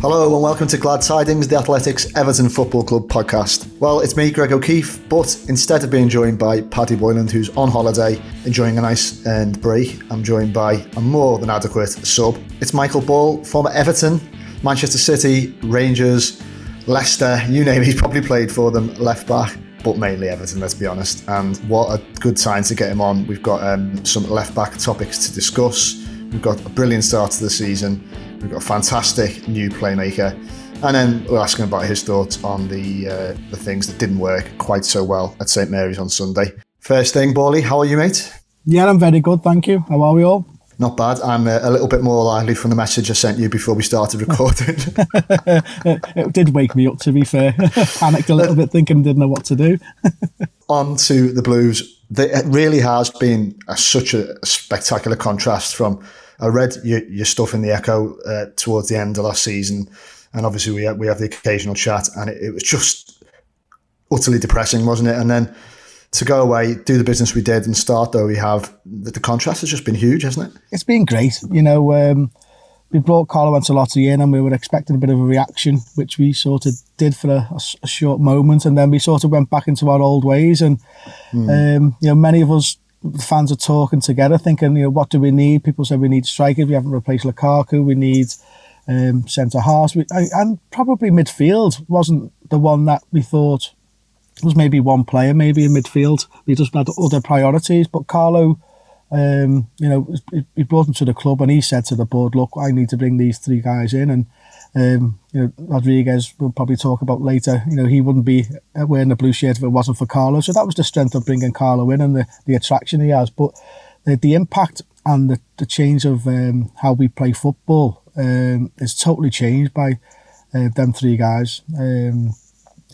Hello and welcome to Glad Tidings, the Athletics Everton Football Club podcast. Well, it's me, Greg O'Keefe, but instead of being joined by Paddy Boyland, who's on holiday enjoying a nice end break, I'm joined by a more than adequate sub. It's Michael Ball, former Everton, Manchester City, Rangers, Leicester, you name it, he's probably played for them, left back. But mainly Everton, let's be honest. And what a good time to get him on. We've got um, some left back topics to discuss. We've got a brilliant start to the season We've got a fantastic new playmaker. And then we'll ask him about his thoughts on the uh, the things that didn't work quite so well at St Mary's on Sunday. First thing, Borley, how are you, mate? Yeah, I'm very good, thank you. How are we all? Not bad. I'm a, a little bit more lively from the message I sent you before we started recording. it did wake me up, to be fair. Panicked a little bit, thinking didn't know what to do. on to the Blues. it really has been a, such a spectacular contrast from I read your, your stuff in the Echo uh, towards the end of last season, and obviously we have, we have the occasional chat, and it, it was just utterly depressing, wasn't it? And then to go away, do the business we did, and start though we have the, the contrast has just been huge, hasn't it? It's been great. You know, um, we brought Carlo Ancelotti in, and we were expecting a bit of a reaction, which we sort of did for a, a, a short moment, and then we sort of went back into our old ways. And mm. um, you know, many of us the fans are talking together, thinking, you know, what do we need? People say we need strikers. We haven't replaced Lukaku. We need um, centre halves, and probably midfield wasn't the one that we thought was maybe one player, maybe in midfield. We just had other priorities. But Carlo, um, you know, he brought him to the club and he said to the board, "Look, I need to bring these three guys in." And um, you know, Rodriguez we'll probably talk about later. You know, he wouldn't be wearing the blue shirt if it wasn't for Carlo. So that was the strength of bringing Carlo in and the, the attraction he has. But the, the impact and the, the change of um, how we play football um, is totally changed by uh, them three guys. Um,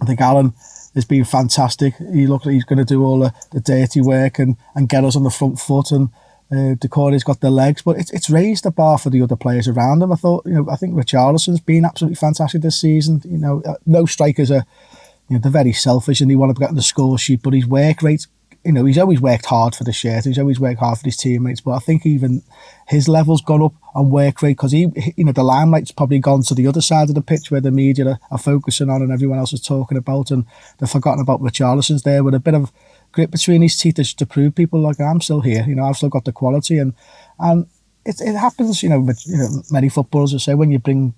I think Allan has been fantastic. He looks like he's going to do all the, the dirty work and, and get us on the front foot and uh, Doucouré's got the legs, but it's it's raised the bar for the other players around him. I thought, you know, I think Richarlison's been absolutely fantastic this season. You know, uh, no strikers are, you know, they're very selfish and they want to get on the score sheet, but his work rate, you know, he's always worked hard for the shirt. He's always worked hard for his teammates, but I think even his level's gone up on work rate because he, you know, the limelight's probably gone to the other side of the pitch where the media are, are focusing on and everyone else is talking about, and they've forgotten about Richarlison's there with a bit of grit between his teeth to, to prove people like I'm still here. You know, I've still got the quality, and and it, it happens. You know, with you know many footballers will say when you bring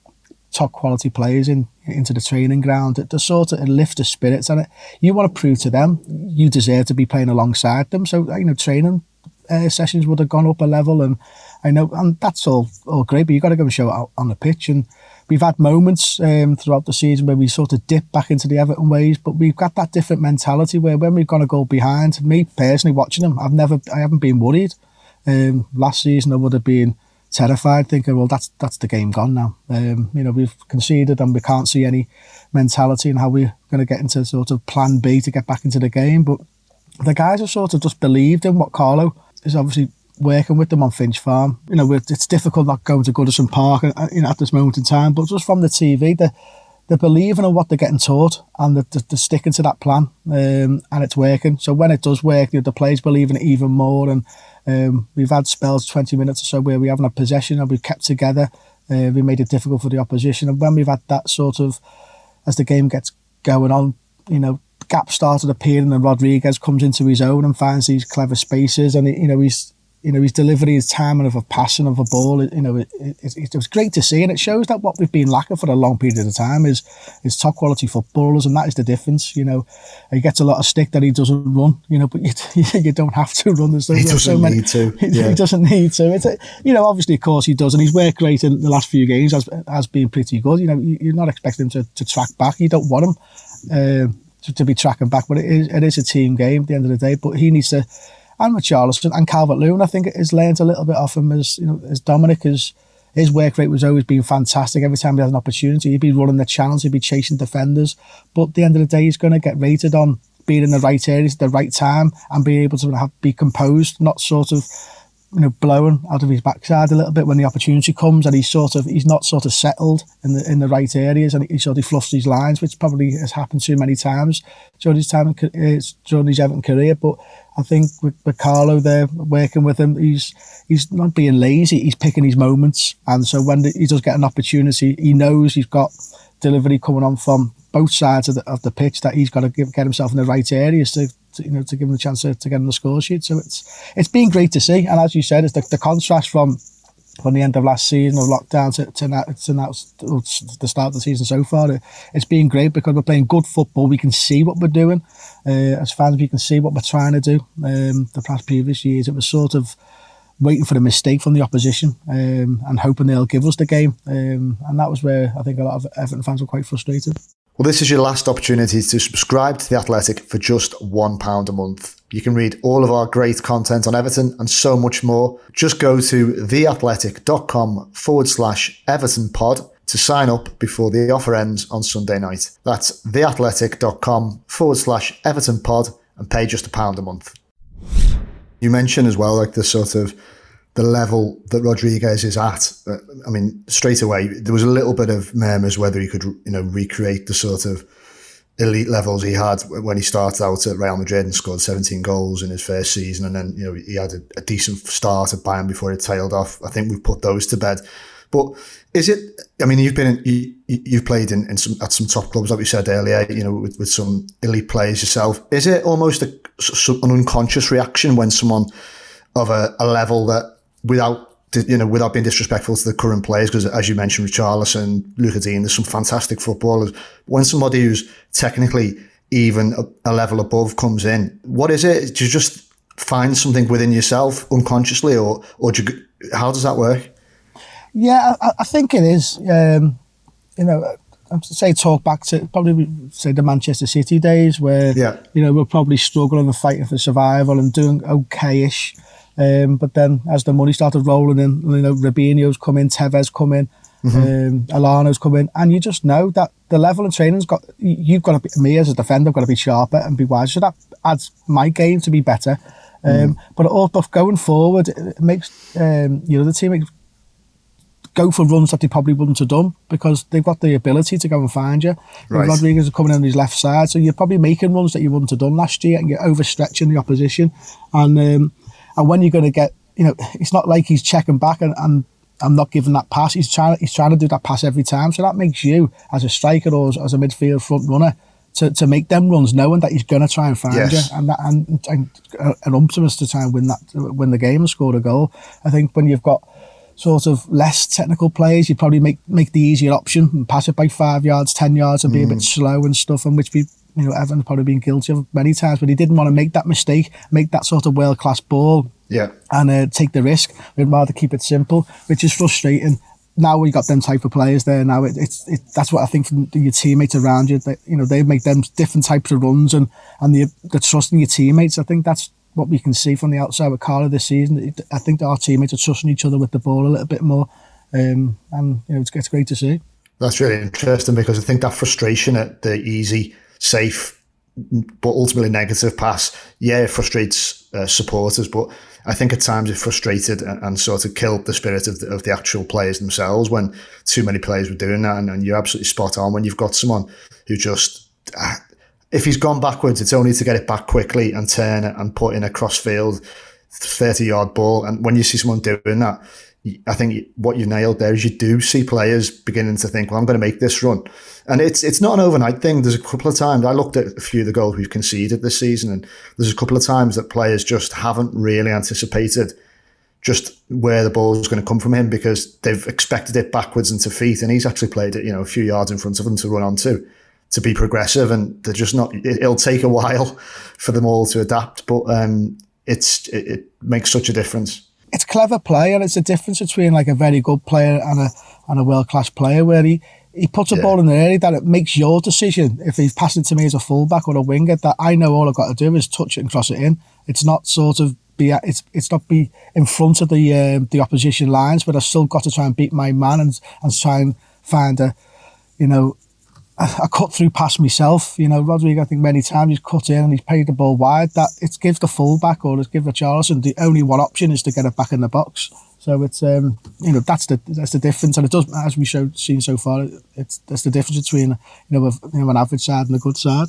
top quality players in into the training ground, does sort of lift the spirits, and it, you want to prove to them you deserve to be playing alongside them. So you know, training uh, sessions would have gone up a level, and I know, and that's all all great. But you've got to go and show it out on the pitch, and we've had moments um, throughout the season where we sort of dip back into the Everton ways, but we've got that different mentality where when we've gone to go behind, me personally watching them, I've never, I haven't been worried. Um, last season I would have been terrified, thinking, well, that's that's the game gone now. Um, you know, we've conceded and we can't see any mentality in how we're going to get into sort of plan B to get back into the game. But the guys have sort of just believed in what Carlo is obviously working with them on Finch Farm. You know, it's difficult not going to Goodison Park you know, at this moment in time, but just from the TV, they're, they're believing in what they're getting taught and they're, they're sticking to that plan um, and it's working. So when it does work, know, the players believe in it even more. And um, we've had spells, 20 minutes or so, where we haven't had possession and we've kept together. Uh, we made it difficult for the opposition. And when we've had that sort of, as the game gets going on, you know, gaps started appearing and Rodriguez comes into his own and finds these clever spaces and, you know, he's you know, his delivery, his timing of a passing of a ball, you know, it, it, it, was great to see. And it shows that what we've been lacking for a long period of time is, is top quality footballers. And that is the difference. You know, he gets a lot of stick that he doesn't run, you know, but you, you don't have to run. There's, he doesn't so many, need to. Yeah. He doesn't need to. It's a, you know, obviously, of course, he does. And he's worked great in the last few games, has, has been pretty good. You know, you're not expecting him to, to track back. You don't want him. uh, to, to, be tracking back. But it is, it is a team game at the end of the day. But he needs to, and Richarlison and Calvert Lewin, I think, has learned a little bit off him as, you know, as Dominic his work rate was always been fantastic. Every time he had an opportunity, he'd be running the channels, he'd be chasing defenders. But at the end of the day, he's going to get rated on being in the right areas at the right time and being able to have be composed, not sort of you know blowing out of his backside a little bit when the opportunity comes and he's sort of he's not sort of settled in the in the right areas and he sort of fluffs his lines which probably has happened too many times during his time in, uh, during his Everton career but I think with, with Carlo there working with him he's he's not being lazy he's picking his moments and so when he does get an opportunity he knows he's got delivery coming on from both sides of the, of the pitch that he's got to give, get himself in the right areas to, to you know to give him the chance to, to get on the score sheet. So it's it's been great to see, and as you said, it's the, the contrast from from the end of last season of lockdown to, to now to now the start of the season so far. It, it's been great because we're playing good football. We can see what we're doing uh, as fans. We can see what we're trying to do. Um, the past previous years, it was sort of waiting for a mistake from the opposition um, and hoping they'll give us the game. Um, and that was where I think a lot of Everton fans were quite frustrated. Well, this is your last opportunity to subscribe to The Athletic for just £1 a month. You can read all of our great content on Everton and so much more. Just go to theathletic.com forward slash Everton pod to sign up before the offer ends on Sunday night. That's theathletic.com forward slash Everton pod and pay just a pound a month. You mentioned as well, like the sort of the level that Rodriguez is at. Uh, I mean, straight away there was a little bit of murmurs whether he could, you know, recreate the sort of elite levels he had when he started out at Real Madrid and scored 17 goals in his first season, and then you know he had a, a decent start at Bayern before it tailed off. I think we've put those to bed. But is it? I mean, you've been in, you, have played in, in some at some top clubs, like we said earlier. You know, with, with some elite players yourself. Is it almost a, an unconscious reaction when someone of a, a level that without you know, without being disrespectful to the current players, because as you mentioned, Richarlison, Lucas Digne, there's some fantastic footballers. When somebody who's technically even a, a, level above comes in, what is it? Do you just find something within yourself unconsciously, or or do you, how does that work? Yeah, I, I think it is. Um, you know, I'm say talk back to probably say the Manchester City days where yeah. you know we're probably struggling and fighting for survival and doing okayish um, but then as the money started rolling in, you know, Robinho's come in, Tevez come in, mm-hmm. um, Elano's come in, and you just know that the level of training's got, you've got to be, me as a defender, I've got to be sharper and be wiser. So that adds my game to be better. Um, mm. But all but going forward, it makes, um, you know, the team go for runs that they probably wouldn't have done because they've got the ability to go and find you. Right. Rodriguez is coming in on his left side, so you're probably making runs that you wouldn't have done last year and you're overstretching the opposition. And um, and when you're going to get, you know, it's not like he's checking back and, and I'm not giving that pass. He's trying, he's trying to do that pass every time. So that makes you, as a striker or as, as a midfield front runner, to, to make them runs, knowing that he's going to try and find yes. you, and that and, and an optimus to try and win that, win the game and score a goal. I think when you've got sort of less technical players, you probably make make the easier option and pass it by five yards, ten yards, and be a bit mm. slow and stuff, and which we you know, Everton's probably been guilty of many times, but he didn't want to make that mistake, make that sort of world class ball, yeah, and uh, take the risk. We'd rather keep it simple, which is frustrating. Now we got them type of players there. Now it, it's it, that's what I think from your teammates around you. That you know they make them different types of runs and and the the trust in your teammates. I think that's what we can see from the outside with Carlo this season. I think our teammates are trusting each other with the ball a little bit more, um, and you know it's, it's great to see. That's really interesting because I think that frustration at the easy safe, but ultimately negative pass, yeah, it frustrates uh, supporters, but I think at times it frustrated and, and, sort of killed the spirit of the, of the actual players themselves when too many players were doing that. And, and you're absolutely spot on when you've got someone who just, uh, if he's gone backwards, it's only to get it back quickly and turn it and put in a crossfield 30 yard ball. And when you see someone doing that, I think what you nailed there is you do see players beginning to think, well, I'm going to make this run. And it's it's not an overnight thing. There's a couple of times I looked at a few of the goals we've conceded this season, and there's a couple of times that players just haven't really anticipated just where the ball is going to come from him because they've expected it backwards into feet, and he's actually played it, you know, a few yards in front of them to run onto to be progressive, and they're just not. It'll take a while for them all to adapt, but um, it's it, it makes such a difference it's clever play, and it's a difference between like a very good player and a and a world class player where he he puts a yeah. ball in the area that it makes your decision if he's passing to me as a fullback or a winger that I know all I've got to do is touch it and cross it in. It's not sort of be it's it's not be in front of the um, the opposition lines, but I've still got to try and beat my man and and try and find a you know a, cut through pass myself. You know, Rodrigo, I think many times he's cut in and he's paid the ball wide. That it gives the fullback or it gives Richarlison the only one option is to get it back in the box. So it's um, you know that's the that's the difference, and it does as we showed seen so far. It's that's the difference between you know, a, you know an average side and a good side.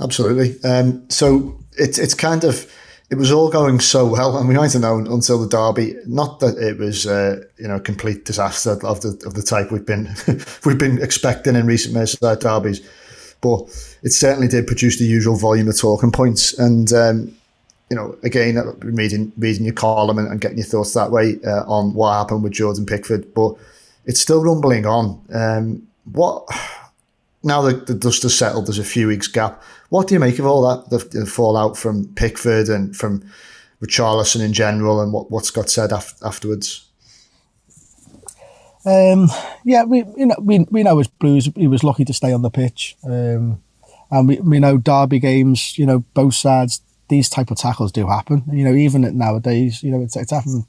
Absolutely. Um, so it's it's kind of it was all going so well, and we might have known until the derby. Not that it was, uh, you know, a complete disaster of the of the type we've been we've been expecting in recent Merseyside derbies, but it certainly did produce the usual volume of talking points. And um, you know, again, reading reading your column and, and getting your thoughts that way uh, on what happened with Jordan Pickford, but it's still rumbling on. Um, what now that the dust has settled, there's a few weeks gap. What do you make of all that, the, the fallout from Pickford and from Richarlison in general, and what what's got said af- afterwards? Um, yeah, we you know we we know as Blues he was lucky to stay on the pitch, um, and we we know derby games. You know both sides these type of tackles do happen. You know even nowadays, you know it's it's happened.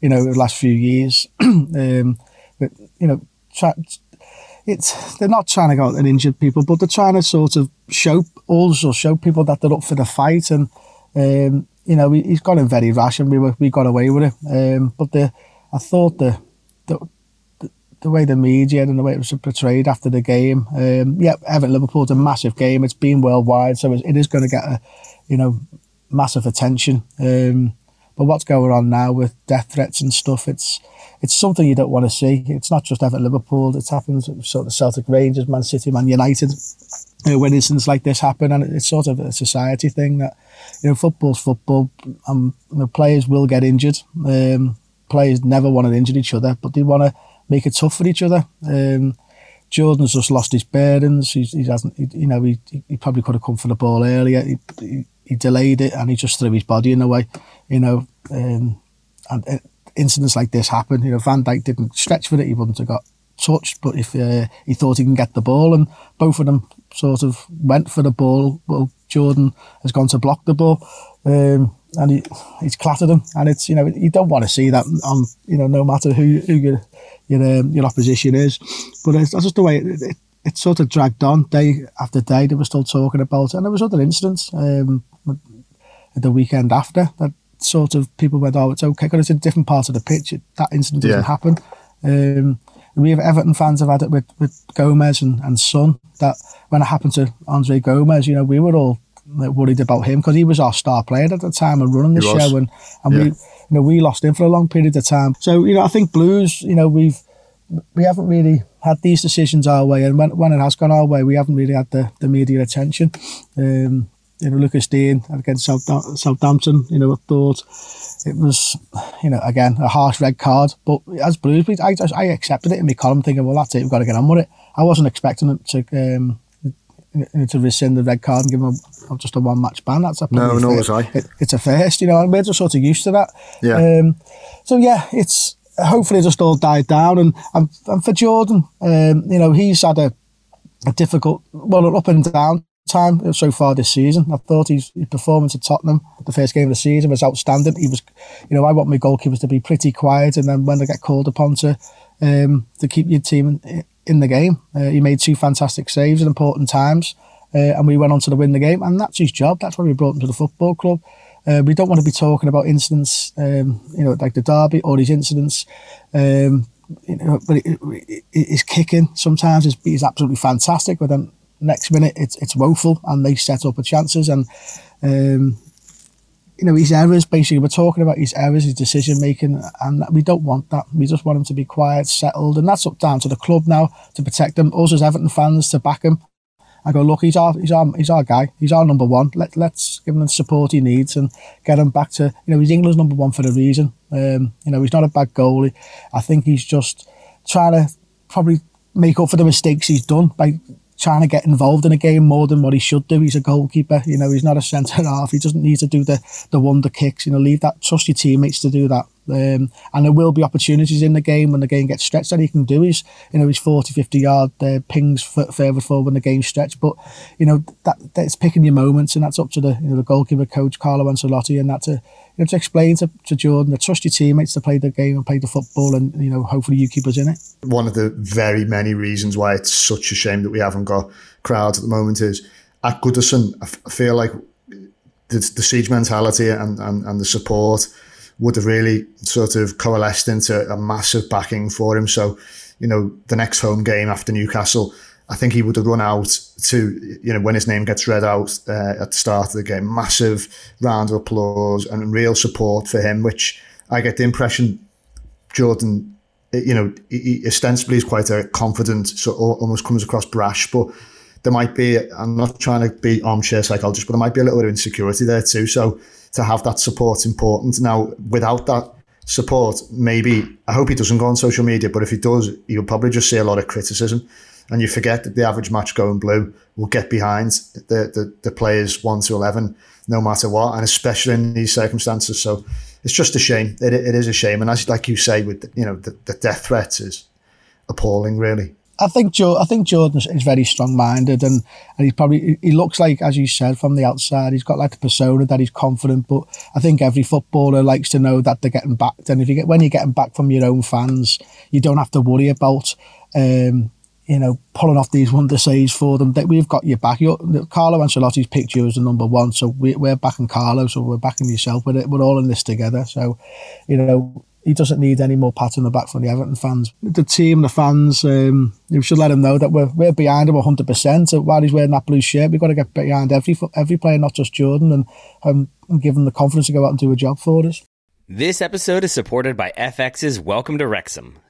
You know the last few years, um, but you know try, it's they're not trying to go out and injure people, but they're trying to sort of show also show people that they're up for the fight. And um, you know, he's got him very rash, and we were we got away with it. Um, but the I thought the, the the way the media and the way it was portrayed after the game, um, yeah, Everton Liverpool's a massive game. It's been worldwide, so it is going to get a you know massive attention. Um, but what's going on now with death threats and stuff, it's it's something you don't want to see. It's not just Everton, Liverpool. It happens sort of Celtic, Rangers, Man City, Man United. You know, when incidents like this happen, and it's sort of a society thing that you know football's football. Um, you know, players will get injured. Um, players never want to injure each other, but they want to make it tough for each other. Um, Jordan's just lost his bearings. He's, he hasn't, he, you know, he, he probably could have come for the ball earlier. He, he, he delayed it and he just threw his body in the way, you know. Um, and it, incidents like this happen. You know, Van Dijk didn't stretch for it; he wouldn't have got touched. But if uh, he thought he can get the ball, and both of them sort of went for the ball, well, Jordan has gone to block the ball, um, and he he's clattered him. And it's you know you don't want to see that on you know no matter who who your your, um, your opposition is, but it's, that's just the way it, it, it, sort of dragged on day after day. They were still talking about it, and there was other incidents. Um, the weekend after that sort of people went, oh, it's okay because it's a different part of the pitch. It, that incident doesn't yeah. happen. Um, we have Everton fans have had it with, with Gomes and, and Son that when it happened to Andre Gomes, you know, we were all worried about him because he was our star player at the time and running the he show, and and yeah. we, you know, we lost him for a long period of time. So you know, I think Blues, you know, we've we haven't really had these decisions our way, and when when it has gone our way, we haven't really had the the media attention. Um, you know, Lucas Digne against Southampton, you know, I thought it was, you know, again, a harsh red card. But as Blues, I, I accepted it in my column thinking, well, that's it, we've got to get on with it. I wasn't expecting it to um, to rescind the red card and give him a, just a one match ban. That's a no, no, was I. It, it's a first, you know, and we're just sort of used to that. Yeah. Um, so yeah, it's hopefully just all died down. And and, and for Jordan, um, you know, he's had a a difficult, well, up and down time so far this season. I thought his, his performance at Tottenham, the first game of the season, was outstanding. He was, you know, I want my goalkeepers to be pretty quiet, and then when they get called upon to um, to keep your team in, in the game, uh, he made two fantastic saves at important times, uh, and we went on to win the game. And that's his job. That's why we brought him to the football club. Uh, we don't want to be talking about incidents, um, you know, like the derby or these incidents. Um, you know, but it, it, it, his kicking sometimes is absolutely fantastic. But then next minute it's it's woeful and they set up a chances and um, you know his errors basically we're talking about his errors his decision making and we don't want that. We just want him to be quiet settled and that's up down to the club now to protect him us as Everton fans to back him. I go look he's our he's our he's our guy. He's our number one. Let, let's give him the support he needs and get him back to you know he's England's number one for a reason. Um, you know he's not a bad goalie. I think he's just trying to probably make up for the mistakes he's done by trying to get involved in a game more than what he should do. He's a goalkeeper, you know, he's not a centre half. He doesn't need to do the, the wonder kicks, you know, leave that, trust your teammates to do that. Um, and there will be opportunities in the game when the game gets stretched that he can do his, you know, his 40, 50 yard uh, pings further forward when the game's stretched. But, you know, that that's picking your moments and that's up to the, you know, the goalkeeper coach, Carlo Ancelotti, and that to, you know, to explain to, to Jordan, to trust your teammates to play the game and play the football and, you know, hopefully you keep us in it. One of the very many reasons why it's such a shame that we haven't got crowds at the moment is at Goodison, I, f- I feel like the, the siege mentality and, and, and the support would have really sort of coalesced into a massive backing for him. So, you know, the next home game after Newcastle, I think he would have run out to, you know, when his name gets read out uh, at the start of the game, massive round of applause and real support for him, which I get the impression Jordan, you know, he, ostensibly is quite a confident, so almost comes across brash, but there might be, I'm not trying to be armchair psychologist, but there might be a little bit of insecurity there too. So to have that support important. Now, without that support, maybe, I hope he doesn't go on social media, but if he does, you'll probably just see a lot of criticism. And you forget that the average match going blue will get behind the, the, the players 1 to 11, no matter what, and especially in these circumstances. So it's just a shame. It, it is a shame. And as like you say, with you know the, the death threats is appalling, really. I think Joe. I think Jordan is very strong-minded, and and he probably he looks like, as you said, from the outside, he's got like a persona that he's confident. But I think every footballer likes to know that they're getting backed, and if you get when you're getting back from your own fans, you don't have to worry about. Um, you know, pulling off these wonder saves for them. That we've got your back. You're, Carlo Ancelotti's picked you as the number one, so we, we're backing Carlo, so we're backing yourself. We're, we're all in this together. So, you know, he doesn't need any more pat on the back from the Everton fans. The team, the fans, um, we should let him know that we're, we're behind him 100%. So while he's wearing that blue shirt, we've got to get behind every every player, not just Jordan, and, um, and give him the confidence to go out and do a job for us. This episode is supported by FX's Welcome to Wrexham.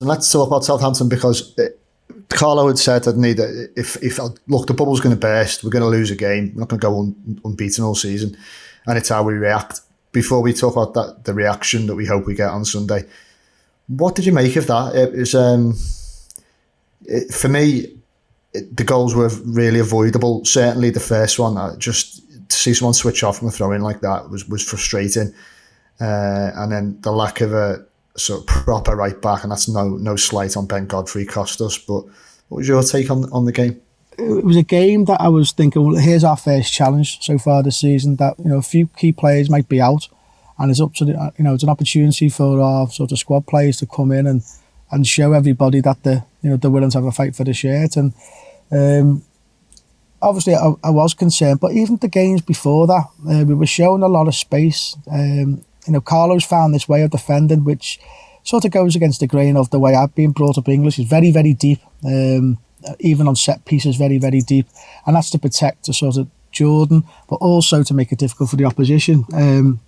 Let's talk about Southampton because it, Carlo had said, hadn't he, that if, if look, the bubble's going to burst, we're going to lose a game, we're not going to go un, unbeaten all season, and it's how we react before we talk about that, the reaction that we hope we get on Sunday, what did you make of that? It was um, it, for me, it, the goals were really avoidable. Certainly, the first one, uh, just to see someone switch off from a throw in like that was was frustrating. Uh, and then the lack of a sort of proper right back, and that's no no slight on Ben Godfrey cost us. But what was your take on on the game? it was a game that I was thinking, well, here's our first challenge so far this season. That you know, a few key players might be out, and it's up to the, you know, it's an opportunity for our sort of squad players to come in and and show everybody that they you know they're willing to have a fight for the shirt. And um, obviously, I, I, was concerned, but even the games before that, uh, we were showing a lot of space. Um, you know, Carlos found this way of defending, which sort of goes against the grain of the way I've been brought up English. It's very, very deep. Um, even on set pieces, very, very deep. And that's to protect the sort of Jordan, but also to make it difficult for the opposition. Um,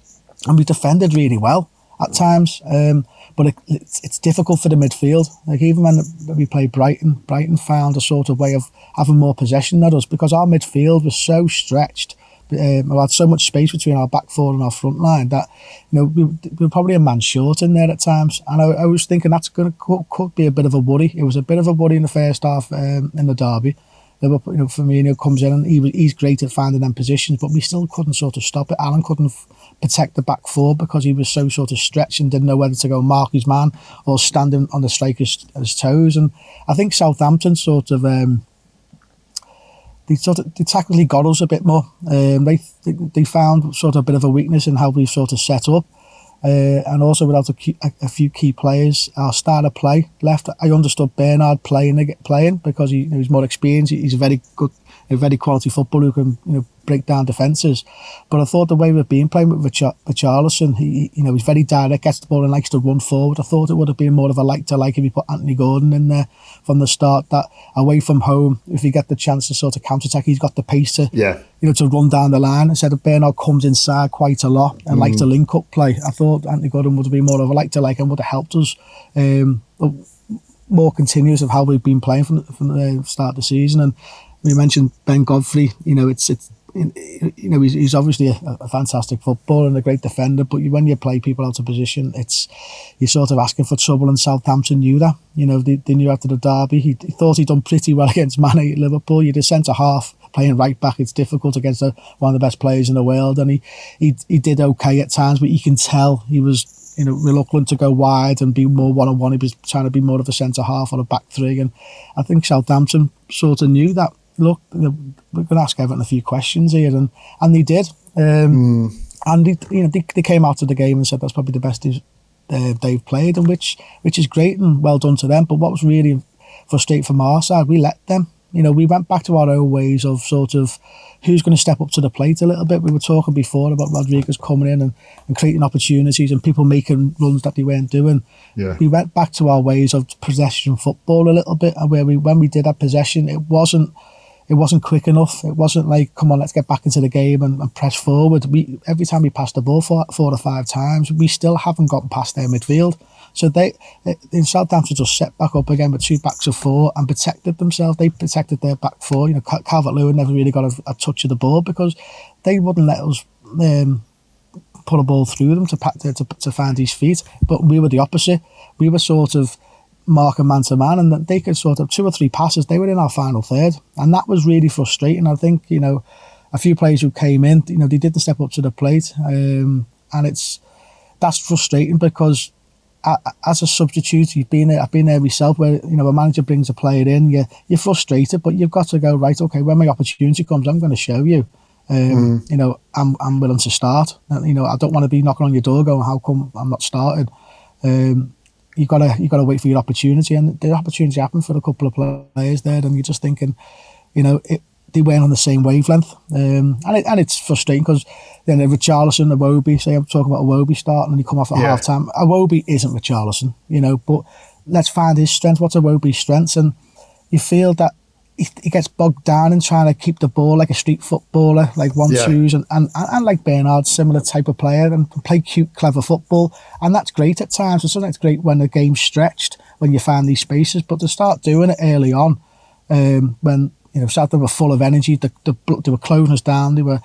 and we defended really well at times, um, but it, it's, it's difficult for the midfield. Like even when we played Brighton, Brighton found a sort of way of having more possession than us because our midfield was so stretched um, had so much space between our back four and our front line that you know we, we were probably a man short in there at times. And I, I was thinking that's going to could, could, be a bit of a worry. It was a bit of a worry in the first half um, in the derby. Liverpool, you know, Firmino comes in and he, he's great at finding them positions, but we still couldn't sort of stop it. Allan couldn't protect the back four because he was so sort of stretched and didn't know whether to go mark his man or standing on the striker's toes. And I think Southampton sort of um, they sort of they tactically got us a bit more. Um, they they found sort of a bit of a weakness in how we sort of set up, uh, and also without a, a, few key players, our starter play left. I understood Bernard playing playing because he, he's more experienced. He's a very good, a very quality footballer who can you know break down defences. But I thought the way we've been playing with Richar- Richarlison, he, you know, he's very direct, gets the ball and likes to run forward. I thought it would have been more of a like to like if you put Anthony Gordon in there from the start. That away from home, if you get the chance to sort of counter attack, he's got the pace to, yeah. you know, to run down the line instead of Bernard comes inside quite a lot and mm. likes to link up play. I thought Anthony Gordon would have been more of a like to like and would have helped us. Um, more continuous of how we've been playing from, from the start of the season. And we mentioned Ben Godfrey. You know, it's it's you know he's, he's obviously a, a, fantastic footballer and a great defender. But when you play people out of position, it's you're sort of asking for trouble. And Southampton knew that. You know, they, they knew after the derby, he, he thought he'd done pretty well against Mané at Liverpool. You're a centre half playing right back. It's difficult against a, one of the best players in the world, and he, he he did okay at times. But you can tell he was you know, reluctant to go wide and be more one on one. He was trying to be more of a centre half or a back three, and I think Southampton sort of knew that. Look, we're going to ask Everton a few questions here, and and they did. Um, mm. And they, you know, they, they came out of the game and said that's probably the best uh, they've played, and which which is great and well done to them. But what was really frustrating from our side, we let them. You know, we went back to our own ways of sort of who's going to step up to the plate a little bit. We were talking before about Rodriguez coming in and, and creating opportunities and people making runs that they weren't doing. Yeah. We went back to our ways of possession football a little bit, where we when we did have possession, it wasn't it wasn't quick enough. It wasn't like, come on, let's get back into the game and, and press forward. We every time we passed the ball four, four or five times, we still haven't gotten past their midfield. So they, in Southampton, just set back up again with two backs of four and protected themselves. They protected their back four. You know, Calvert Lewin never really got a, a, touch of the ball because they wouldn't let us um, put a ball through them to, to, to, to find his feet. But we were the opposite. We were sort of marking man to man, and they could sort of two or three passes. They were in our final third, and that was really frustrating. I think you know a few players who came in, you know, they did the step up to the plate, um, and it's that's frustrating because as a substitute, you've been there, I've been there myself where, you know, a manager brings a player in, you're, you're frustrated, but you've got to go, right, okay, when my opportunity comes, I'm going to show you. Um, mm. You know, I'm, I'm willing to start. You know, I don't want to be knocking on your door going, how come I'm not starting? Um, you gotta you gotta wait for your opportunity, and the opportunity happened for a couple of players there, and you're just thinking, you know, it, they weren't on the same wavelength. Um, and, it, and it's frustrating because then Richarlison, Iwobi, say I'm talking about Iwobi starting and he come off at yeah. half time. Iwobi isn't Richarlison, you know, but let's find his strength. What's Iwobi's strengths? And you feel that he, he, gets bogged down in trying to keep the ball like a street footballer, like one yeah. twos, and, and, and like Bernard, similar type of player, and play cute, clever football. And that's great at times. And sometimes it's great when the game's stretched, when you find these spaces. But to start doing it early on, um, when you know, Southampton were full of energy. They, they, they were closing us down. They were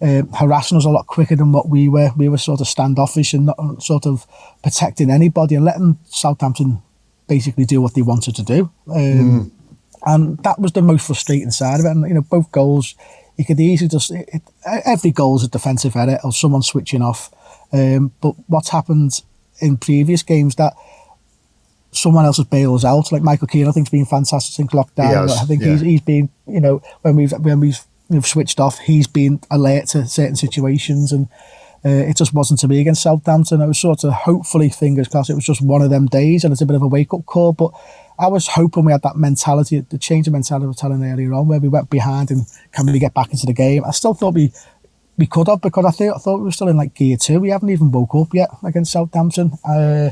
um, harassing us a lot quicker than what we were. We were sort of standoffish and not sort of protecting anybody and letting Southampton basically do what they wanted to do. Um, mm. And that was the most frustrating side of it. And, you know, both goals, you could easily just, it, it, every goal is a defensive edit or someone switching off. Um, but what's happened in previous games that someone else has bailed us out. Like Michael Keane, I think, has been fantastic since lockdown. I think yeah. he's he's been, you know, when we've when we've we've switched off, he's been alert to certain situations, and uh, it just wasn't to be against Southampton. I was sort of hopefully fingers crossed it was just one of them days, and it's a bit of a wake up call. But I was hoping we had that mentality, the change of mentality I was telling earlier on, where we went behind and can we get back into the game. I still thought we we could have because I, th- I thought we were still in like gear two. We haven't even woke up yet against Southampton. Uh,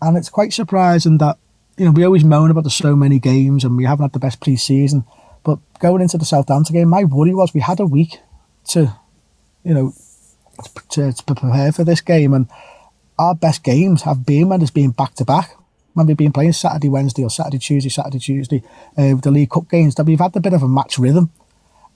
and it's quite surprising that, you know, we always moan about the so many games and we haven't had the best pre season. But going into the Southampton game, my worry was we had a week to, you know, to, to prepare for this game. And our best games have been when it's been back to back. When we've been playing Saturday, Wednesday, or Saturday, Tuesday, Saturday, Tuesday, uh, with the League Cup games, that we've had a bit of a match rhythm.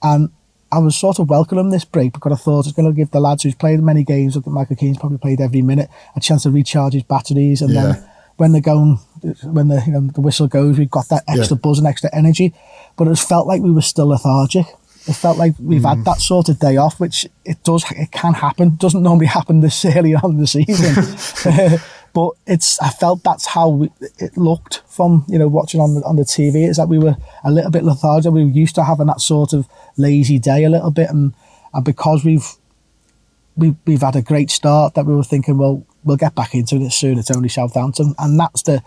And I was sort of welcoming this break because I thought it's going to give the lads who's played many games, I think Michael Keane's probably played every minute, a chance to recharge his batteries. And yeah. then when they're going, when the you know the whistle goes, we've got that extra yeah. buzz and extra energy. But it felt like we were still lethargic. It felt like we've mm. had that sort of day off, which it does, it can happen. It doesn't normally happen this early on in the season. but it's I felt that's how we, it looked from you know watching on the on the TV. Is that we were a little bit lethargic. We were used to having that sort of lazy day a little bit, and and because we've we we've had a great start, that we were thinking, well, we'll get back into it soon. It's only Southampton, and that's the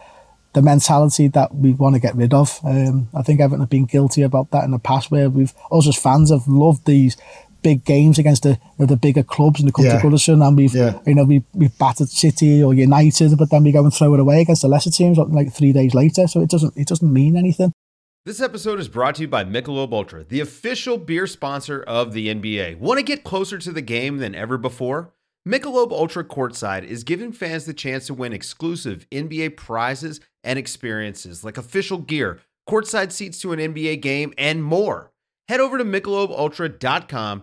the mentality that we want to get rid of. Um, I think Everton have been guilty about that in the past, where we've us as fans have loved these big games against the the bigger clubs in the country yeah. and we've yeah. you know we we've battered City or United, but then we go and throw it away against the lesser teams like three days later. So it doesn't it doesn't mean anything. This episode is brought to you by Michelob Ultra, the official beer sponsor of the NBA. Want to get closer to the game than ever before? Michelob Ultra Courtside is giving fans the chance to win exclusive NBA prizes and experiences like official gear, courtside seats to an NBA game, and more. Head over to michelobultra.com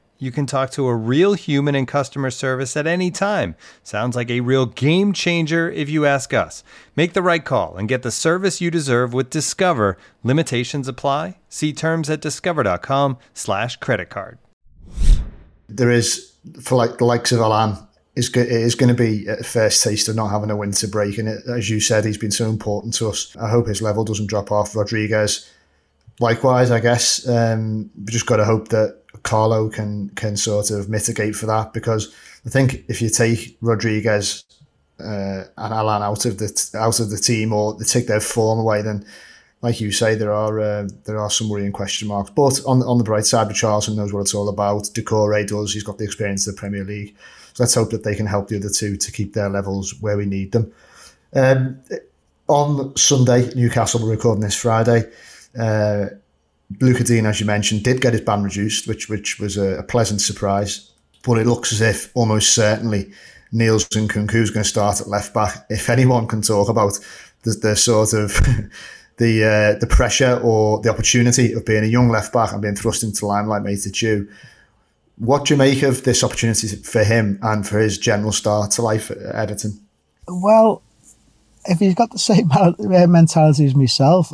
You can talk to a real human in customer service at any time. Sounds like a real game changer if you ask us. Make the right call and get the service you deserve with Discover. Limitations apply. See terms at discover.com/slash credit card. There is for like the likes of Allan is is going to be a first taste of not having a winter break. And it, as you said, he's been so important to us. I hope his level doesn't drop off. Rodriguez, likewise, I guess. Um, we just got to hope that Carlo can can sort of mitigate for that because I think if you take Rodriguez uh, and Allan out of the out of the team or they take their form away, then like you say, there are uh, there are some worrying question marks. But on on the bright side, Richarlison knows what it's all about. Doucouré does. He's got the experience of the Premier League. So let's hope that they can help the other two to keep their levels where we need them. Um, on Sunday, Newcastle, we're recording this Friday. Uh, Lucas Digne, as you mentioned, did get his ban reduced, which which was a, a pleasant surprise. But it looks as if almost certainly Niels Nkounkou is going to start at left back. If anyone can talk about the, the sort of the uh, the pressure or the opportunity of being a young left back and being thrust into limelight, made it you. What do you make of this opportunity for him and for his general start to life at Everton? Well, if he's got the same mentality as myself,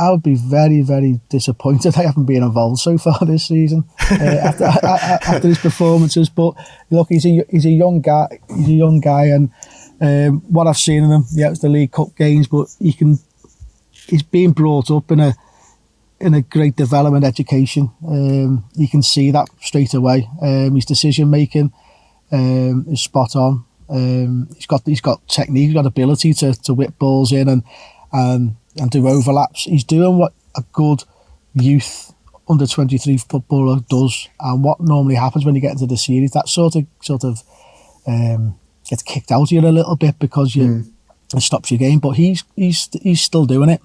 I would be very, very disappointed I haven't been involved so far this season uh, after, after his performances. But look, he's a he's a young guy. He's a young guy, and um, what I've seen of him, yeah, it's the League Cup games, but he can. He's being brought up in a in a great development education. Um, you can see that straight away. Um, his decision making um, is spot on. Um, he's got he's got technique, he's got ability to, to whip balls in and and and do overlaps. He's doing what a good youth under twenty three footballer does, and what normally happens when you get into the series. That sort of sort of um, gets kicked out of you a little bit because you mm. it stops your game. But he's he's he's still doing it,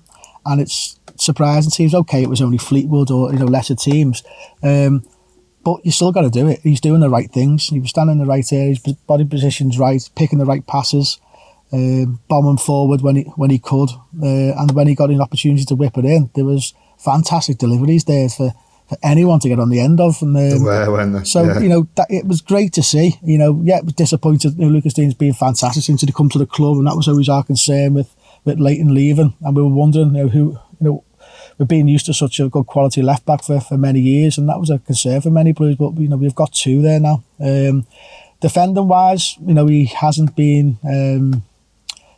and it's surprising teams. Okay, it was only Fleetwood or you know lesser teams, um, but you still got to do it. He's doing the right things. He was standing in the right areas, body positions right, picking the right passes, um, bombing forward when he when he could, uh, and when he got an opportunity to whip it in, there was fantastic deliveries there for. For anyone to get on the end of, and um, so yeah. you know that it was great to see. You know, yeah, it was disappointed. You know, Lucas Digne's been fantastic since he'd come to the club, and that was always our concern with with Leighton leaving, and we were wondering you know, who you know we've been used to such a good quality left back for, for many years, and that was a concern for many Blues. But you know, we've got two there now. Um, defending wise, you know, he hasn't been um,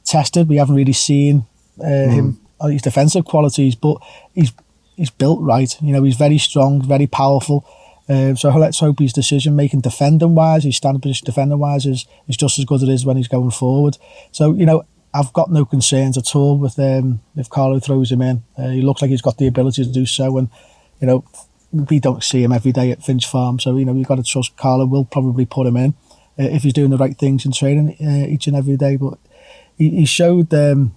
tested. We haven't really seen uh, mm. him uh, his defensive qualities, but he's he's built right. You know, he's very strong, very powerful. Um, so let's hope his decision making defending wise, his standing position defending wise is, is just as good as it is when he's going forward. So, you know, I've got no concerns at all with um, if Carlo throws him in. Uh, he looks like he's got the ability to do so, and you know we don't see him every day at Finch Farm, so you know we've got to trust Carlo will probably put him in uh, if he's doing the right things in training uh, each and every day. But he, he showed um,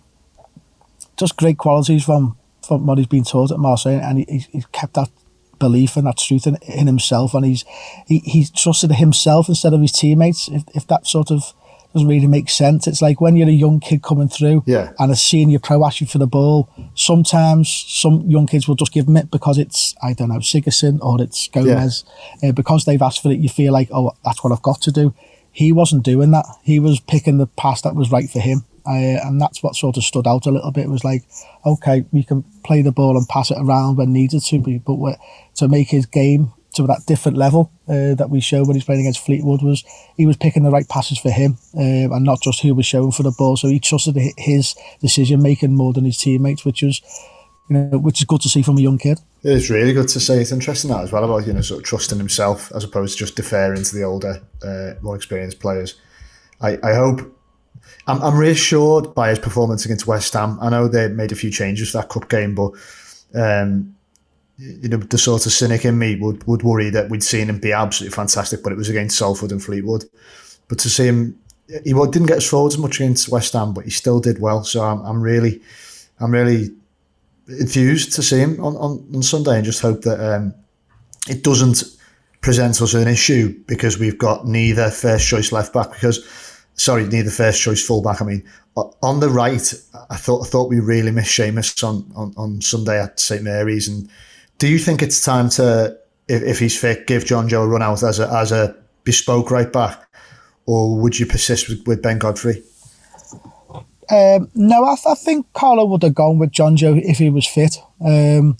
just great qualities from from what he's been taught at Marseille, and he, he's kept that belief and that truth in, in himself, and he's he, he's trusted himself instead of his teammates. If, if that sort of doesn't really make sense. It's like when you're a young kid coming through yeah. and a senior pro asks you for the ball, sometimes some young kids will just give them it because it's, I don't know, Sigurdsson or it's Gomes. Yeah. Uh, because they've asked for it, you feel like, oh, that's what I've got to do. He wasn't doing that. He was picking the pass that was right for him. Uh, and that's what sort of stood out a little bit. It was like, okay, we can play the ball and pass it around when needed to, but to make his game to that different level uh, that we showed when he's playing against Fleetwood was he was picking the right passes for him um, and not just who was showing for the ball. So he trusted his decision making more than his teammates, which was you know which is good to see from a young kid. It's really good to see. It's interesting that as well about you know sort of trusting himself as opposed to just deferring to the older, uh, more experienced players. I, I hope. I'm, I'm reassured by his performance against West Ham. I know they made a few changes for that cup game, but um, you know, the sort of cynic in me would, would worry that we'd seen him be absolutely fantastic, but it was against Salford and Fleetwood. But to see him, he didn't get us forward as much against West Ham, but he still did well. So I'm, I'm really, I'm really enthused to see him on, on, on Sunday and just hope that um, it doesn't present us an issue because we've got neither first choice left back because sorry neither first choice full back I mean on the right I thought I thought we really missed Seamus on, on, on Sunday at St Mary's and do you think it's time to, if, if he's fit, give Jonjoe a run out as a as a bespoke right back, or would you persist with, with Ben Godfrey? Um, no, I, I, think Carlo would have gone with Jonjoe if he was fit. Um,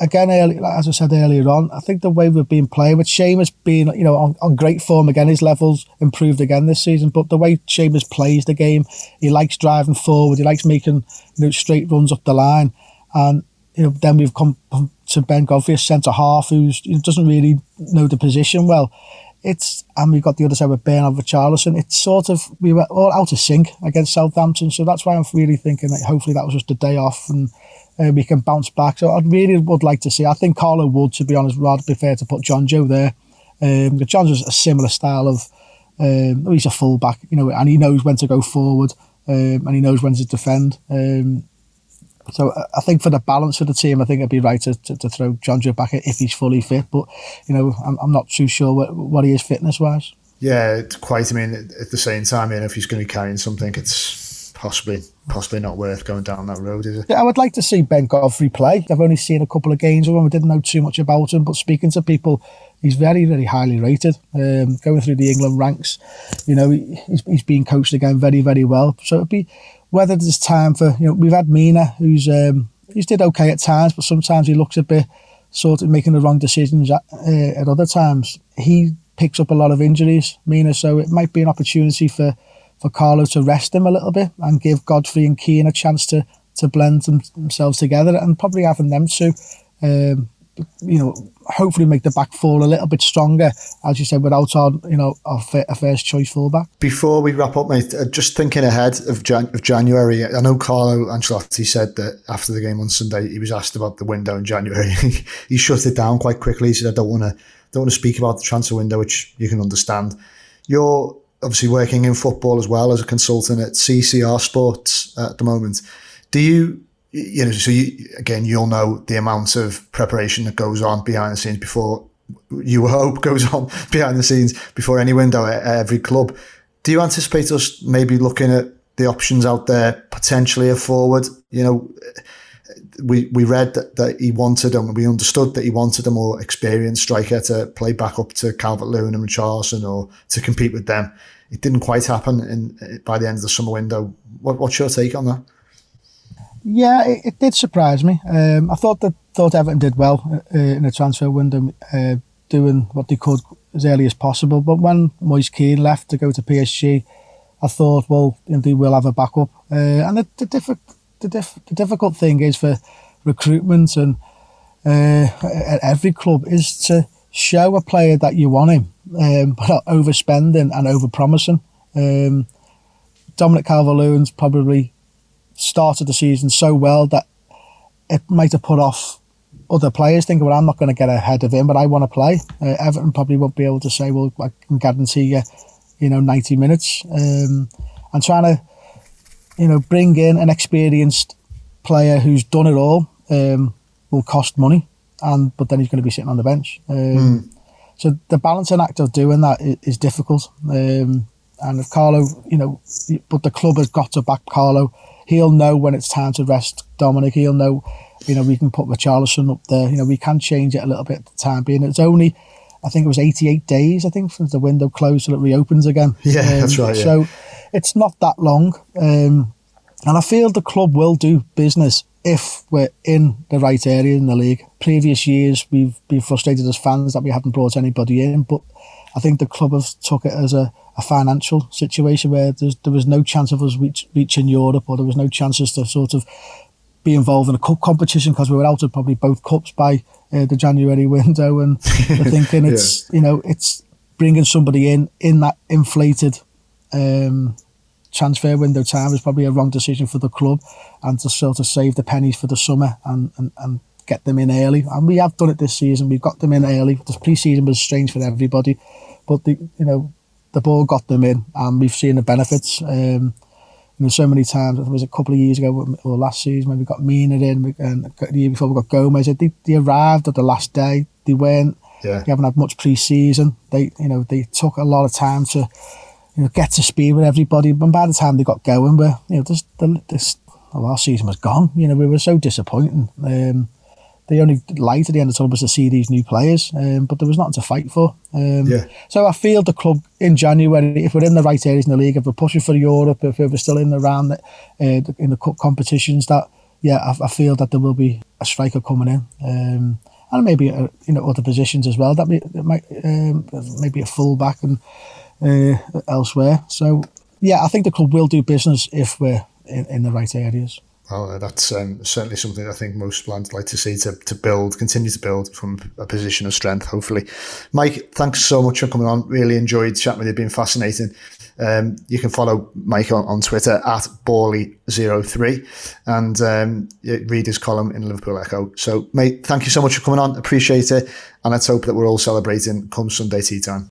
again, early, like, as I said earlier on, I think the way we've been playing with Seamus being, you know, on, on great form again, his levels improved again this season. But the way Seamus plays the game, he likes driving forward, he likes making you know straight runs up the line, and you know then we've come to Ben Godfrey, a centre half who doesn't really know the position well. It's and we've got the other side with Bernard Richarlison. It's sort of we were all out of sync against Southampton, so that's why I'm really thinking that hopefully that was just a day off and uh, we can bounce back. So I really would like to see. I think Carlo would, to be honest, rather be fair to put Jonjoe there. Um, Jonjoe's a similar style of. Um, he's a fullback, you know, and he knows when to go forward um, and he knows when to defend. Um, so I think for the balance of the team, I think it'd be right to, to, to throw Jonjoe back if he's fully fit. But you know, I'm, I'm not too sure what, what he is fitness wise. Yeah, quite. I mean, at the same time, you know, if he's going to be carrying something, it's possibly possibly not worth going down that road, is it? Yeah, I would like to see Ben Godfrey play. I've only seen a couple of games of him. I didn't know too much about him, but speaking to people, he's very, very highly rated. Um, going through the England ranks, you know, he's, he's been coached again very, very well. So it'd be whether there's time for you know we've had Mina who's um, he's did okay at times, but sometimes he looks a bit sort of making the wrong decisions at, uh, at other times. He picks up a lot of injuries, Mina, so it might be an opportunity for for Carlo to rest him a little bit and give Godfrey and Keane a chance to to blend them, themselves together and probably having them two um, you know, hopefully make the back four a little bit stronger, as you said, without our, you know, our, a first choice fullback. Before we wrap up, mate, uh, just thinking ahead of, Jan- of January, I know Carlo Ancelotti said that after the game on Sunday, he was asked about the window in January. he shut it down quite quickly. He said, "I don't want to, don't want to speak about the transfer window," which you can understand. You're obviously working in football as well as a consultant at CCR Sports at the moment. Do you you know, so you, again, you'll know the amount of preparation that goes on behind the scenes before you hope goes on behind the scenes before any window at every club. Do you anticipate us maybe looking at the options out there, potentially a forward? You know, we we read that, that he wanted and we understood that he wanted a more experienced striker to play back up to Calvert Lewin and Richarlison or to compete with them. It didn't quite happen in by the end of the summer window. What, what's your take on that? Yeah, it, it did surprise me. Um, I thought that thought Everton did well uh, in the transfer window, uh, doing what they could as early as possible. But when Moise Kean left to go to PSG, I thought, well, they will have a backup. Uh, and the diffi- the, diff- the difficult thing is for recruitment and uh, at every club is to show a player that you want him, um, but not overspending and overpromising. Um, Dominic Calvert-Lewin's probably started the season so well that it might have put off other players thinking, well, I'm not going to get ahead of him, but I want to play. Uh, Everton probably won't be able to say, well, I can guarantee you, you know, 90 minutes. Um, and trying to, you know, bring in an experienced player who's done it all um, will cost money, and but then he's going to be sitting on the bench. Um, mm. So the balancing act of doing that is, is difficult. Um, and if Carlo, you know, but the club has got to back Carlo he'll know when it's time to rest Dominic. He'll know, you know, we can put Richarlison up there. You know, we can change it a little bit at the time being. It's only, I think it was 88 days, I think, since the window closed till it reopens again. Yeah, um, that's right. Yeah. So it's not that long. Um, and I feel the club will do business if we're in the right area in the league. Previous years, we've been frustrated as fans that we haven't brought anybody in, but I think the club have took it as a, a financial situation where there was no chance of us reach, reaching Europe or there was no chances to sort of be involved in a cup competition because we were out of probably both cups by uh, the January window and we're thinking it's yeah. you know it's bringing somebody in in that inflated um, transfer window time is probably a wrong decision for the club and to sort of save the pennies for the summer and, and, and get them in early. And we have done it this season. We've got them in early. The pre-season was strange for everybody, but the you know the ball got them in, and we've seen the benefits. Um, you know, so many times. It was a couple of years ago or last season when we got Mina in, and the year before we got Gomes. They, they arrived at the last day. They weren't. Yeah. They haven't had much pre-season. They, you know, they took a lot of time to you know, get to speed with everybody. And by the time they got going, we you know, this, the, this, the last season was gone. You know, we were so disappointing. Um, the only light at the end of the tunnel was to see these new players, um, but there was nothing to fight for. Um, yeah. So I feel the club in January, if we're in the right areas in the league, if we're pushing for Europe, if we're still in the round, uh, in the cup competitions, that yeah, I, I, feel that there will be a striker coming in. Um, and maybe uh, you know other positions as well. That might um, maybe a fullback and uh, elsewhere. So yeah, I think the club will do business if we're in, in the right areas. Well, that's um, certainly something I think most plans like to see to, to build, continue to build from a position of strength, hopefully. Mike, thanks so much for coming on. Really enjoyed chatting with you, been fascinating. Um, you can follow Mike on, on Twitter at Borley03 and um, read his column in Liverpool Echo. So, mate, thank you so much for coming on. Appreciate it. And let's hope that we're all celebrating come Sunday tea time.